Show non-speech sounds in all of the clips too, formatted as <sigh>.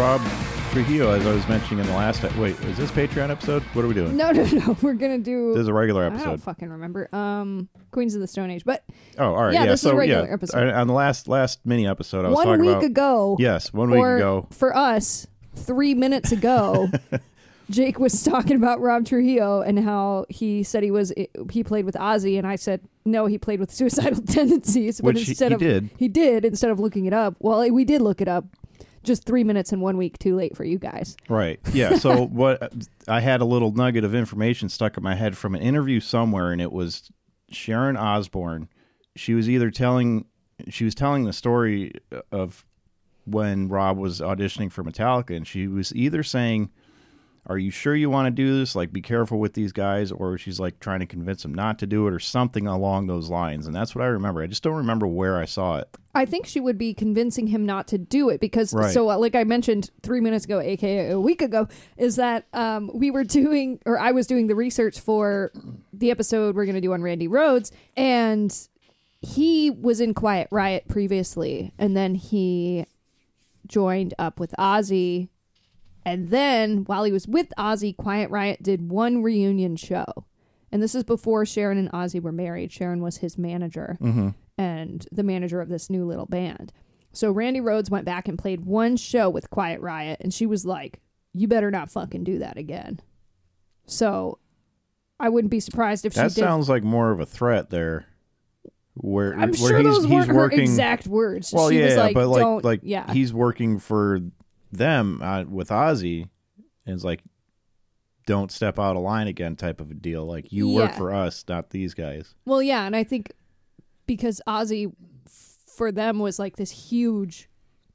So Rob Trujillo, as I was mentioning in the last wait, is this Patreon episode? What are we doing? No, no, no. <laughs> We're gonna do. This is a regular episode. I don't fucking remember. Um, Queens of the Stone Age, but Oh, all right. Yeah, Yeah, this is a regular yeah, episode. on the last last mini episode, I was one week about ago, yes, one week ago. for us, three minutes ago, <laughs> Jake was talking about Rob Trujillo and how he said he was he played with Ozzy, and I said no, he played with suicidal <laughs> tendencies. But Which he- instead he of did. he did instead of looking it up. Well, we did look it up. Just three minutes and one week too late for you guys. Right. Yeah. So <laughs> what I had a little nugget of information stuck in my head from an interview somewhere, and it was Sharon Osbourne. She was either telling she was telling the story of when Rob was auditioning for Metallica, and she was either saying, "Are you sure you want to do this? Like, be careful with these guys," or she's like trying to convince him not to do it, or something along those lines. And that's what I remember. I just don't remember where I saw it. I think she would be convincing him not to do it because, Right. so uh, like I mentioned three minutes ago, aka a week ago, is that um, we were doing, or I was doing the research for the episode we're going to do on Randy Rhoads, and he was in Quiet Riot previously, and then he joined up with Ozzy. And then while he was with Ozzy, Quiet Riot did one reunion show. And this is before Sharon and Ozzy were married. Sharon was his manager mm-hmm. and the manager of this new little band. So Randy Rhoads went back and played one show with Quiet Riot, and she was like, "You better not fucking do that again." So I wouldn't be surprised if That she did. sounds like more of a threat there. Where I'm where sure he's those he's weren't working her exact words. Well, she yeah, was like, but like like yeah, he's working for them uh, with Ozzy, it's like, don't step out of line again, type of a deal. Like you work Yeah. for us, not these guys. Well, yeah, and I think because Ozzy for them was like this huge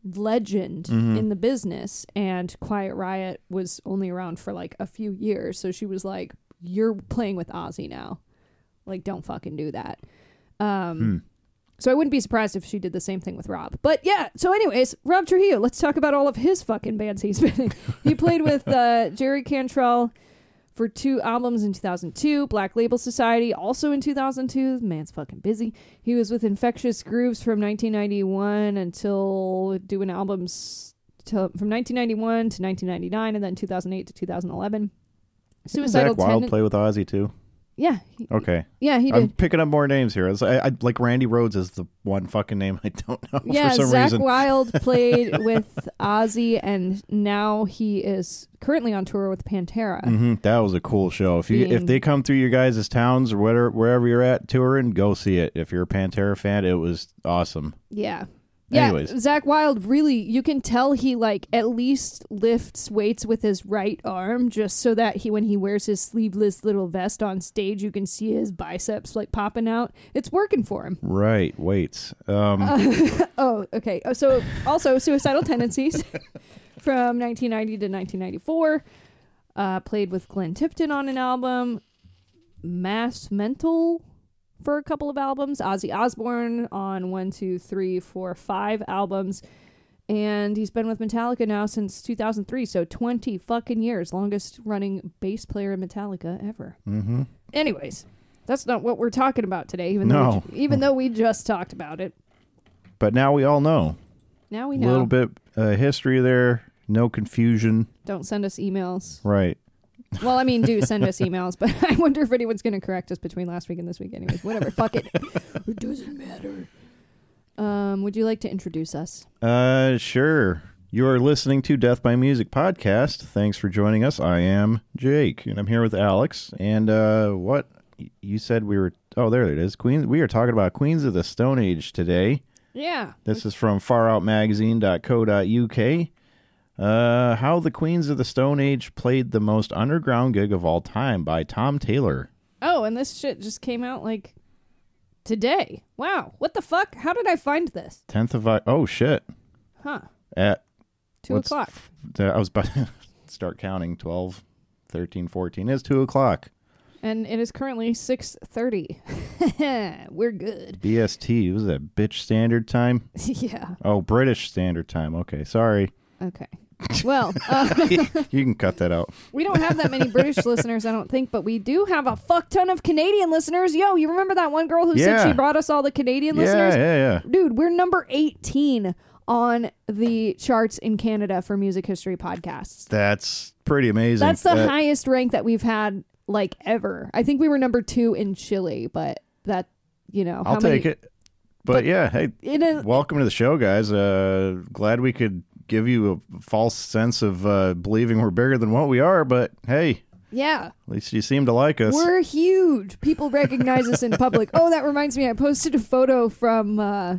legend Mm-hmm. in the business and Quiet Riot was only around for like a few years, so she was like you're playing with Ozzy now. Like don't fucking do that. Um Hmm. So I wouldn't be surprised if she did the same thing with Rob. But yeah, so anyways, Rob Trujillo, let's talk about all of his fucking bands he's been in. he <laughs> played with uh, Jerry Cantrell for two albums in 2002, Black Label Society also in 2002. Man's fucking busy. He was with Infectious Grooves from 1991 until doing albums to, from 1991 to 1999 and then 2008 to 2011. Suicidal Zakk Wylde Tenden- play with Ozzy too. Yeah. he- Okay, Yeah, he I'm picking up more names here. I, I, like Randy Rhoads is the one fucking name I don't know <laughs> Yeah, for some Zakk reason. Wylde <laughs> played with Ozzy and now he is currently on tour with Pantera. hmm That was a cool show. If you if they come through your guys' towns or whatever wherever you're at touring, go see it. If you're a Pantera fan, it was awesome. Yeah. Yeah, Anyways. Zakk Wylde really you can tell he like at least lifts weights with his right arm just so that he when he wears his sleeveless little vest on stage you can see his biceps like popping out. It's working for him. Right. Weights. Um, <laughs> Oh, okay. Oh, so also suicidal tendencies <laughs> from 1990 to 1994. Uh, played with Glenn Tipton on an album. Mass Mental for a couple of albums. Ozzy Osbourne on one, two, three, four, five albums. And he's been with Metallica now since 2003, so 20 fucking years. Longest running bass player in Metallica ever. hmm Anyways, that's not what we're talking about today, even, though, No. we, even though we just talked about it. But now we all know. Now we know. A little bit uh, history there. No confusion. Don't send us emails. Right. Well, I mean, do send us emails, but <laughs> I wonder if anyone's going to correct us between last week and this week. Anyways, whatever. Fuck it. <laughs> It doesn't matter. Um, would you like to introduce us? Uh, sure. You are listening to Death by Music podcast. Thanks for joining us. I am Jake, and I'm here with Alex. And uh, what you said we were? Oh, there it is. Queen. We are talking about Queens of the Stone Age today. Yeah. This is from FarOutMagazine.co.uk. Uh, how the Queens of the Stone Age played the most underground gig of all time by Tom Taylor. Oh, and this shit just came out like today. Wow. What the fuck? How did I find this? 10th of Oc- oh shit Huh. at Two What's- o'clock. I was about to <laughs> start counting 12, 13, 14. It's 2 o'clock. And it is currently 6.30. <laughs> We're good. BST, was that bitch standard time? <laughs> yeah. Oh, British standard time. Okay, sorry. Okay. Well, <laughs> uh, you can cut that out. <laughs> We don't have that many British <laughs> listeners, I don't think, but we do have a fuck ton of Canadian listeners. Yo, you remember that one girl who Yeah. said she brought us all the Canadian Yeah, listeners? yeah, yeah. Yeah. Dude, we're number 18 on the charts in Canada for music history podcasts. That's pretty amazing. That's the Uh, highest rank that we've had like ever. I think we were number two in Chile, but that you know, I'll how many, take it. But, but- yeah, hey, In a, welcome to the show, guys. Uh, glad we could give you a false sense of uh, believing we're bigger than what we are. But hey, yeah, at least you seem to like us. we're huge. People recognize us in <laughs> public. Oh, that reminds me. I posted a photo from uh,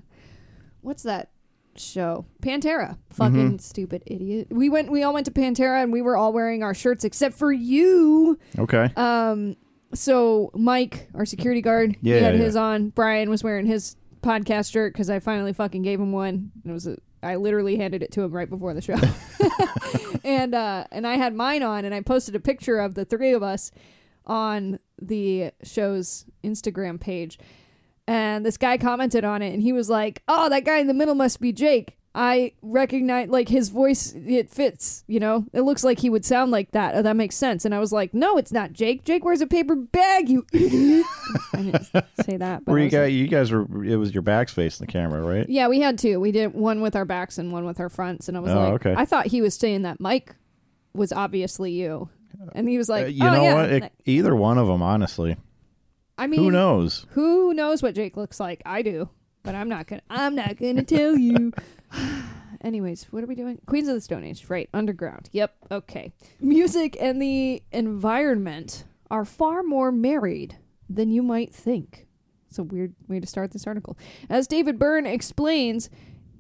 what's that show? Pantera. Fucking Mm-hmm. stupid idiot. We went. We all went to Pantera, and we were all wearing our shirts except for you. okay. Um, so Mike, our security guard, yeah, he had yeah. his on. Brian was wearing his podcast shirt because I finally fucking gave him one. It was a, I literally handed it to him right before the show, <laughs> <laughs> and uh, and I had mine on, and I posted a picture of the three of us on the show's Instagram page, and this guy commented on it, and he was like, "Oh, that guy in the middle must be Jake." I recognize like his voice it fits, you know. It looks like he would sound like that. Oh, that makes sense. And I was like, "No, it's not Jake. Jake wears a paper bag, you <laughs> idiot." I didn't say that, but Where you guys, like- you guys were, it was your backs facing the camera, right? yeah, we had two. We did one with our backs and one with our fronts. And I was Oh, like, okay. I thought he was saying that Mike was obviously you, and he was like, Uh, you "Oh know yeah." what? It, either one of them, honestly. I mean, Who knows? Who knows what Jake looks like? I do, but I'm not gonna. I'm not gonna tell you. <laughs> <sighs> Anyways, what are we doing? Queens of the Stone Age, right? Underground. Yep. Okay. Music and the environment are far more married than you might think. It's a weird way to start this article. As David Byrne explains,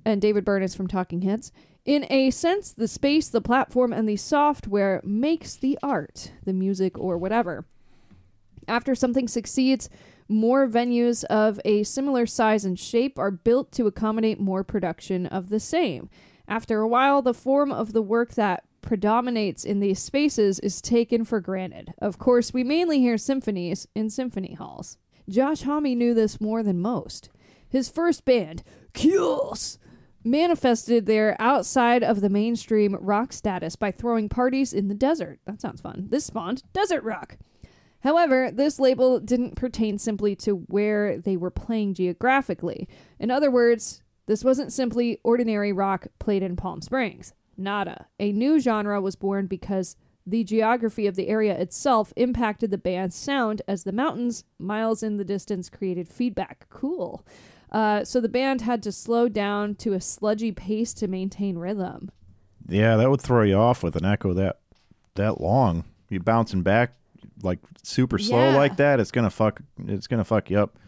and David Byrne is from Talking Heads. In a sense, the space, the platform, and the software makes the art, the music, or whatever. After something succeeds, more venues of a similar size and shape are built to accommodate more production of the same. After a while, the form of the work that predominates in these spaces is taken for granted. Of course, we mainly hear symphonies in symphony halls. Josh Homme knew this more than most. His first band, Kyuss, manifested there outside of the mainstream rock status by throwing parties in the desert. That sounds fun. This spawned desert rock. However, this label didn't pertain simply to where they were playing geographically. In other words, this wasn't simply ordinary rock played in Palm Springs. Nada. A new genre was born because the geography of the area itself impacted the band's sound as the mountains miles in the distance created feedback. Cool. Uh, so the band had to slow down to a sludgy pace to maintain rhythm. Yeah, that would throw you off with an echo that that long. You bouncing back like super slow Yeah. like that, it's gonna fuck. It's gonna fuck you up.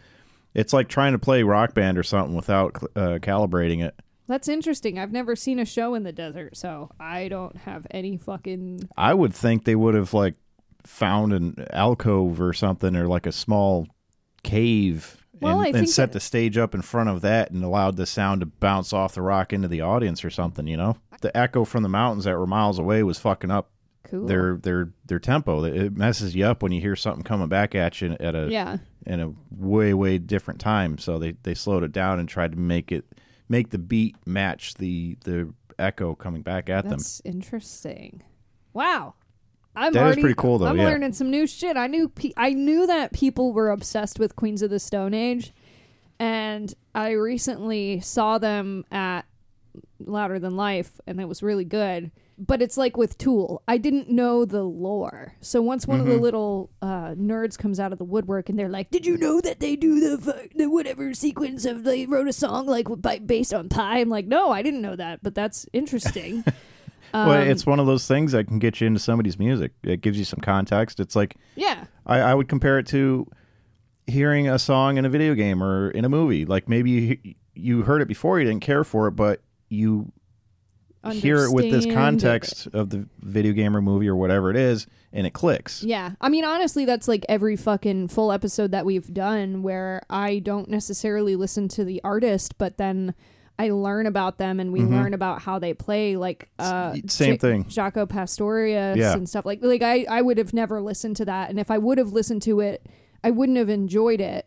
It's like trying to play rock band or something without uh, calibrating it. That's interesting. I've never seen a show in the desert, so I don't have any fucking I would think they would have like found an alcove or something or like a small cave Well, and, and set that- the stage up in front of that and allowed the sound to bounce off the rock into the audience or something, you know? The echo from the mountains that were miles away was fucking up cool. their their their tempo. It messes you up when you hear something coming back at you at a yeah. in a way way different time. So they they slowed it down and tried to make it make the beat match the the echo coming back at them. That's interesting. Wow. I'm That is already, pretty cool, though, I'm yeah. learning some new shit. I knew pe- I knew that people were obsessed with Queens of the Stone Age, and I recently saw them at Louder Than Life, and it was really good. But it's like with Tool, I didn't know the lore. So once one of Mm-hmm. the little uh, nerds comes out of the woodwork and they're like, "Did you know that they do the the whatever sequence of they wrote a song like by, based on pi?" I'm like, "No, I didn't know that, but that's interesting." <laughs> well, Um, it's one of those things that can get you into somebody's music. It gives you some context. It's like yeah, I, I would compare it to hearing a song in a video game or in a movie. Like maybe you, you heard it before, you didn't care for it, but you hear it with this context of the video game or movie or whatever it is, and it clicks. Yeah. I mean, honestly, that's like every fucking full episode that we've done where I don't necessarily listen to the artist, but then I learn about them and we learn about how they play, like uh, Mm-hmm. same Ja- thing. Jaco Pastorius Yeah. and stuff like like I I would have never listened to that, and if I would have listened to it, I wouldn't have enjoyed it,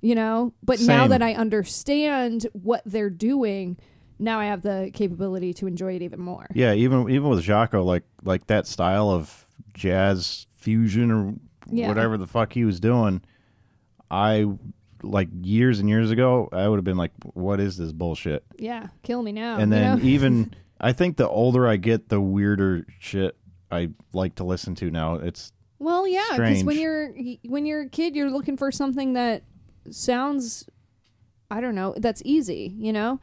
you know. But now that I understand what they're doing, now I have the capability to enjoy it even more. Yeah, even even with Jaco, like like that style of jazz fusion or Yeah. whatever the fuck he was doing, I like years and years ago, I would have been like, "What is this bullshit?" Yeah, kill me now. and you then know? even <laughs> I think the older I get, the weirder shit I like to listen to now. It's Well, yeah, because when you're when you're a kid, you're looking for something that sounds, I don't know, that's easy, you know,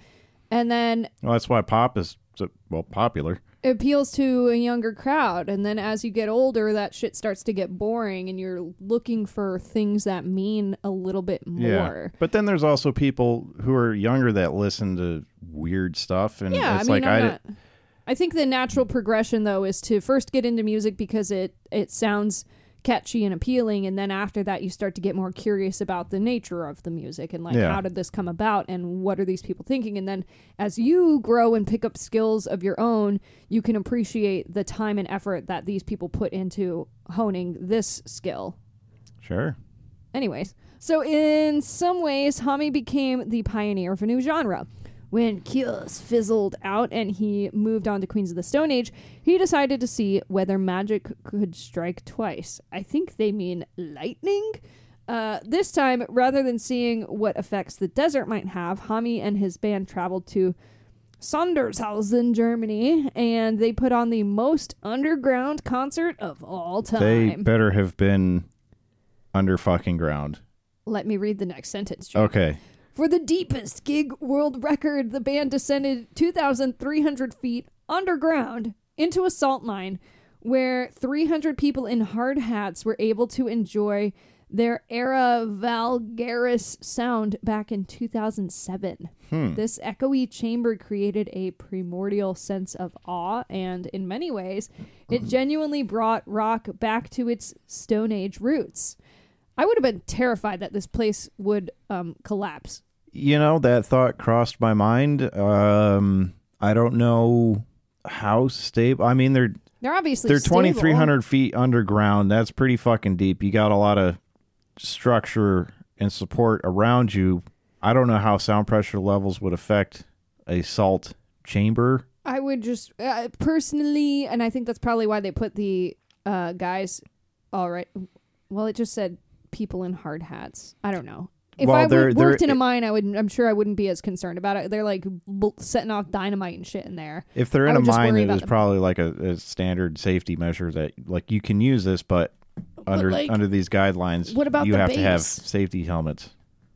and then well, that's why pop is so, well popular. it appeals to a younger crowd. And then as you get older, that shit starts to get boring, and you're looking for things that mean a little bit more. But then there's also people who are younger that listen to weird stuff, and Yeah, it's I mean, like I'm I not. I think the natural progression though is to first get into music because it it sounds catchy and appealing and then after that you start to get more curious about the nature of the music and like Yeah. how did this come about and what are these people thinking and then as you grow and pick up skills of your own you can appreciate the time and effort that these people put into honing this skill sure. Anyways, so in some ways, Homme became the pioneer of a new genre. When Kyuss fizzled out and he moved on to Queens of the Stone Age, he decided to see whether magic could strike twice. I think they mean lightning. Uh, this time, rather than seeing what effects the desert might have, Homme and his band traveled to Sondershausen, Germany, and they put on the most underground concert of all time. They better have been under fucking ground. Let me read the next sentence. Okay. For the deepest gig world record, the band descended 2,300 feet underground into a salt mine where 300 people in hard hats were able to enjoy their Era Vulgaris sound back in 2007. Hmm. This echoey chamber created a primordial sense of awe, and in many ways, it <clears throat> genuinely brought rock back to its Stone Age roots. I would have been terrified that this place would um, collapse. You know, that thought crossed my mind. Um, I don't know how stable. I mean, they're They're obviously they're twenty three hundred feet underground. That's pretty fucking deep. You got a lot of structure and support around you. I don't know how sound pressure levels would affect a salt chamber. I would just uh, personally, and I think that's probably why they put the uh, guys. All right, well, it just said people in hard hats. I don't know. If Well, I they're- worked they're- in a mine, I would. I'm sure I wouldn't be as concerned about it. They're like bl- setting off dynamite and shit in there. If they're in a mine, it is it about is the- probably like a, a standard safety measure that like you can use this, but under like, under these guidelines, what about you have to have safety helmets.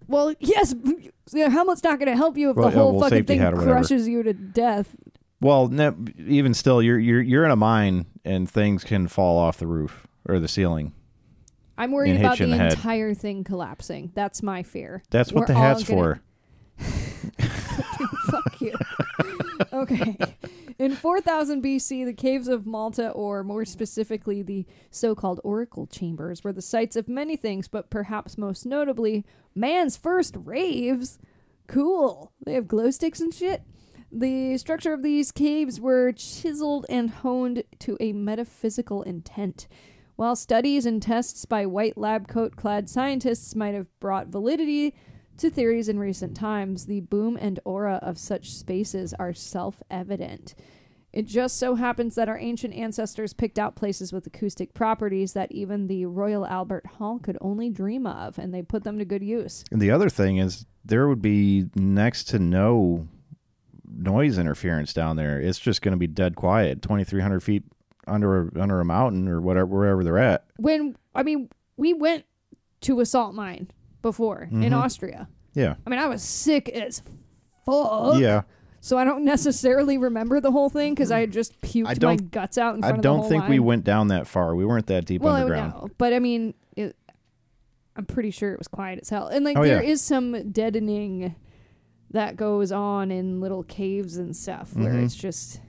Well, yes, <laughs> the helmet's not going to help you if Well, the whole well, fucking thing hat or whatever. crushes you to death. Well, no, even still, you're you're you're in a mine and things can fall off the roof or the ceiling. I'm worried And about the the entire thing collapsing. That's my fear. That's what We're the hat's gonna- for. <laughs> Fuck you. okay. In 4000 BC, the caves of Malta, or more specifically, the so called oracle chambers, were the sites of many things, but perhaps most notably, man's first raves. Cool. They have glow sticks and shit. The structure of these caves were chiseled and honed to a metaphysical intent. While studies and tests by white lab coat clad scientists might have brought validity to theories in recent times, the boom and aura of such spaces are self evident. It just so happens that our ancient ancestors picked out places with acoustic properties that even the Royal Albert Hall could only dream of, and they put them to good use. And the other thing is there would be next to no noise interference down there. It's just going to be dead quiet, twenty three hundred feet under a, under a mountain or whatever wherever they're at. When, I mean, we went to a salt mine before in Mhm. Austria. Yeah, I mean, I was sick as fuck. yeah. So I don't necessarily remember the whole thing because I just puked I my guts out in I front of the don't think we went down that far. We weren't that deep well, I underground. know, but I mean, it, I'm pretty sure it was quiet as hell, and like Oh, there yeah. is some deadening that goes on in little caves and stuff where Mhm. it's just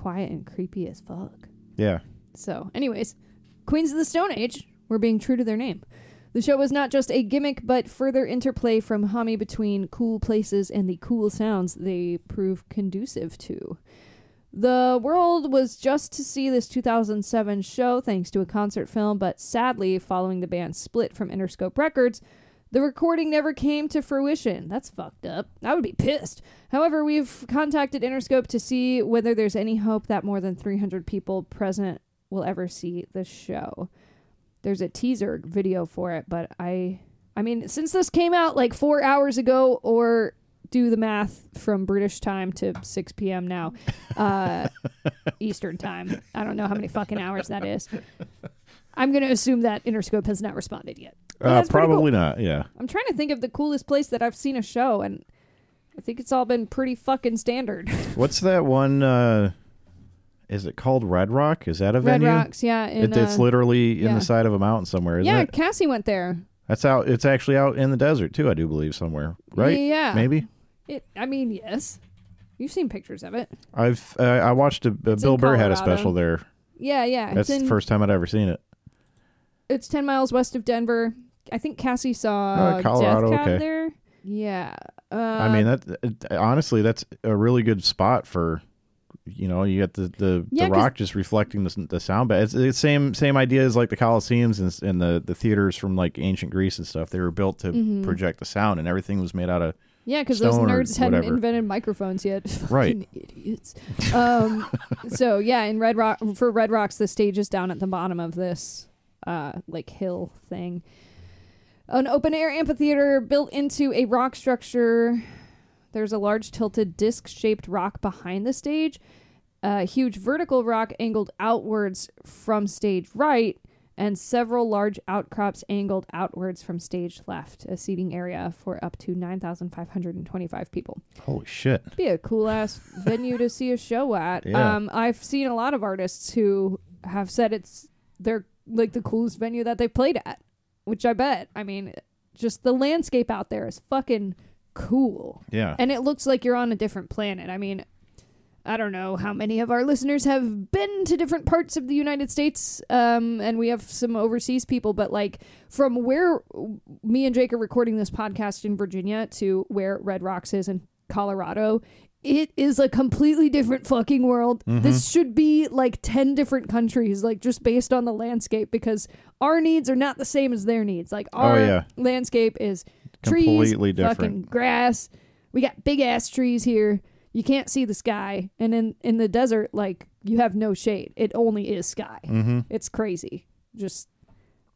quiet and creepy as fuck. Yeah. So, anyways, Queens of the Stone Age were being true to their name. The show was not just a gimmick, but further interplay from Homme between cool places and the cool sounds they prove conducive to. The world was just to see this 2007 show thanks to a concert film, but sadly, following the band's split from Interscope Records, the recording never came to fruition. That's fucked up. I would be pissed. However, we've contacted Interscope to see whether there's any hope that more than 300 people present will ever see the show. There's a teaser video for it, but I I mean, since this came out like four hours ago, or do the math from British time to 6 p.m. now, uh, <laughs> Eastern time. I don't know how many fucking hours that is. I'm going to assume that Interscope has not responded yet. Uh, pretty cool. probably not. Yeah. I'm trying to think of the coolest place that I've seen a show, and I think it's all been pretty fucking standard. <laughs> What's that one? Uh, is it called Red Rock? Is that a venue? Red venue? Rocks, yeah. In, It, it's uh, literally in yeah. the side of a mountain somewhere, isn't yeah, it? Cassie went there. That's out. It's actually out in the desert too. I do believe somewhere, right? Yeah. Maybe. It. I mean, yes. You've seen pictures of it. I've uh, I watched a, a Bill Burr had a special there. Yeah, yeah. That's it's in, the first time I'd ever seen it. It's ten miles west of Denver. I think Cassie saw Oh, Colorado, Death Cab okay. there. Yeah. Uh, I mean, that honestly, that's a really good spot for. You know, you got the the, Yeah, the 'cause- rock just reflecting the the sound. But it's the same same idea as like the Colosseums and, and the the theaters from like ancient Greece and stuff. They were built to Mhm. project the sound, and everything was made out of Yeah, because those nerds hadn't whatever. invented microphones yet. <laughs> Right. Idiots. Um, <laughs> so yeah, in Red Rock for Red Rocks, the stage is down at the bottom of this uh, like hill thing. An open air amphitheater built into a rock structure. There's a large tilted disc shaped rock behind the stage, a huge vertical rock angled outwards from stage right, and several large outcrops angled outwards from stage left, a seating area for up to 9,525 people. holy shit. Be a cool ass venue to see a show at. Yeah. Um, I've seen a lot of artists who have said it's they're like the coolest venue that they've played at, which I bet. I mean, just the landscape out there is fucking cool. Yeah. And it looks like you're on a different planet. I mean, I don't know how many of our listeners have been to different parts of the United States, um, and we have some overseas people, but like from where me and Jake are recording this podcast in Virginia to where Red Rocks is in Colorado, it is a completely different fucking world. Mm-hmm. This should be like 10 different countries, like just based on the landscape, because our needs are not the same as their needs. Like our Oh, yeah. landscape is trees, Completely different. fucking grass. We got big ass trees here. You can't see the sky, and in in the desert, like you have no shade. It only is sky. Mm-hmm. It's crazy. Just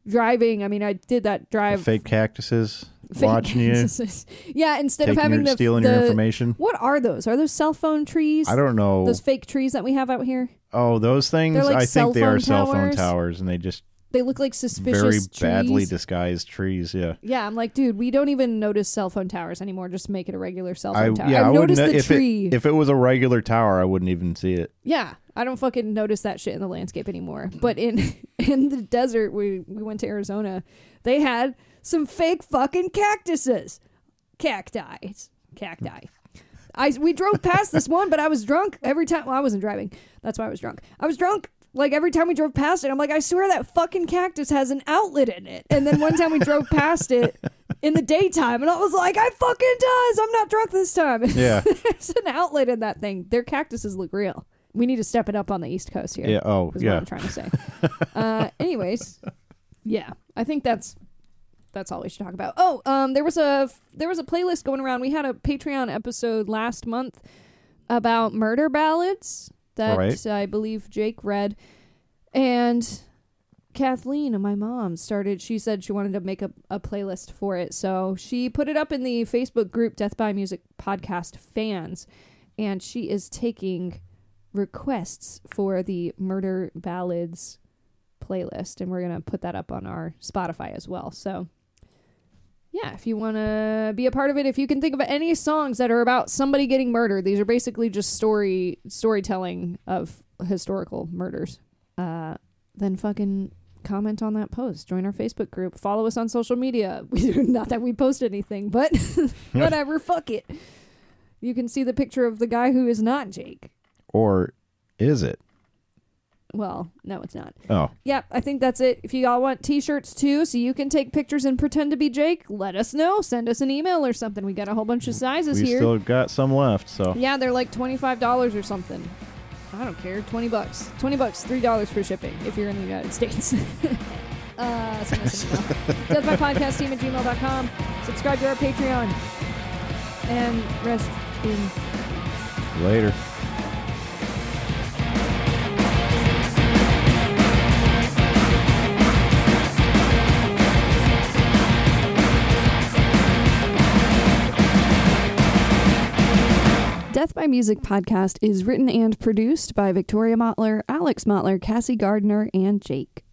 driving. I mean, I did that drive. Fake cactuses watching you, <laughs> yeah, instead of taking having your, the stealing the, your information. What are those? Are those cell phone trees? I don't know. Those fake trees that we have out here. oh, those things. Like I cell think they are cell phone towers. towers, and they just They look like suspicious very trees. badly disguised trees. Yeah. Yeah, I'm like, dude, we don't even notice cell phone towers anymore. Just make it a regular cell phone tower. yeah. I've wouldn't noticed know the if tree. it if it was a regular tower, I wouldn't even see it. Yeah, I don't fucking notice that shit in the landscape anymore. But in <laughs> in the desert, we we went to Arizona. They had some fake fucking cactuses, cacti, cacti. I we drove past this one, but I was drunk every time. Well, I wasn't driving. That's why I was drunk. I was drunk. Like every time we drove past it, I'm like, I swear that fucking cactus has an outlet in it. And then one time we drove past it in the daytime, and I was like, I fucking does. I'm not drunk this time. <laughs> Yeah. There's an outlet in that thing. Their cactuses look real. We need to step it up on the East Coast here. yeah. Oh, is what yeah. I'm trying to say. <laughs> uh, anyways, yeah, I think that's that's all we should talk about. Oh, um, there was a there was a playlist going around. We had a Patreon episode last month about murder ballads that Right. I believe Jake read, and Kathleen, my mom, started. She said she wanted to make a, a playlist for it, so she put it up in the Facebook group Death by Music Podcast fans, and she is taking requests for the murder ballads playlist, and we're gonna put that up on our Spotify as well. So. Yeah, if you want to be a part of it, if you can think of any songs that are about somebody getting murdered, these are basically just story storytelling of historical murders. Uh, then fucking comment on that post, join our Facebook group, follow us on social media. <laughs> Not that we post anything, but <laughs> whatever, fuck it. You can see the picture of the guy who is not Jake. Or is it? Well, no, it's not. Oh, Yeah, I think that's it. If you all want t-shirts too, so you can take pictures and pretend to be Jake, let us know. Send us an email or something. We got a whole bunch of sizes we here. still got some left. So Yeah, they're like twenty-five dollars or something. I don't care. Twenty bucks. Twenty bucks. Three dollars for shipping if you're in the United States. <laughs> uh, send us an email. <laughs> Deathbypodcast team at gmail.com. Subscribe to our Patreon. And rest in later. Death by Music podcast is written and produced by Victoria Motler, Alex Motler, Cassie Gardner, and Jake.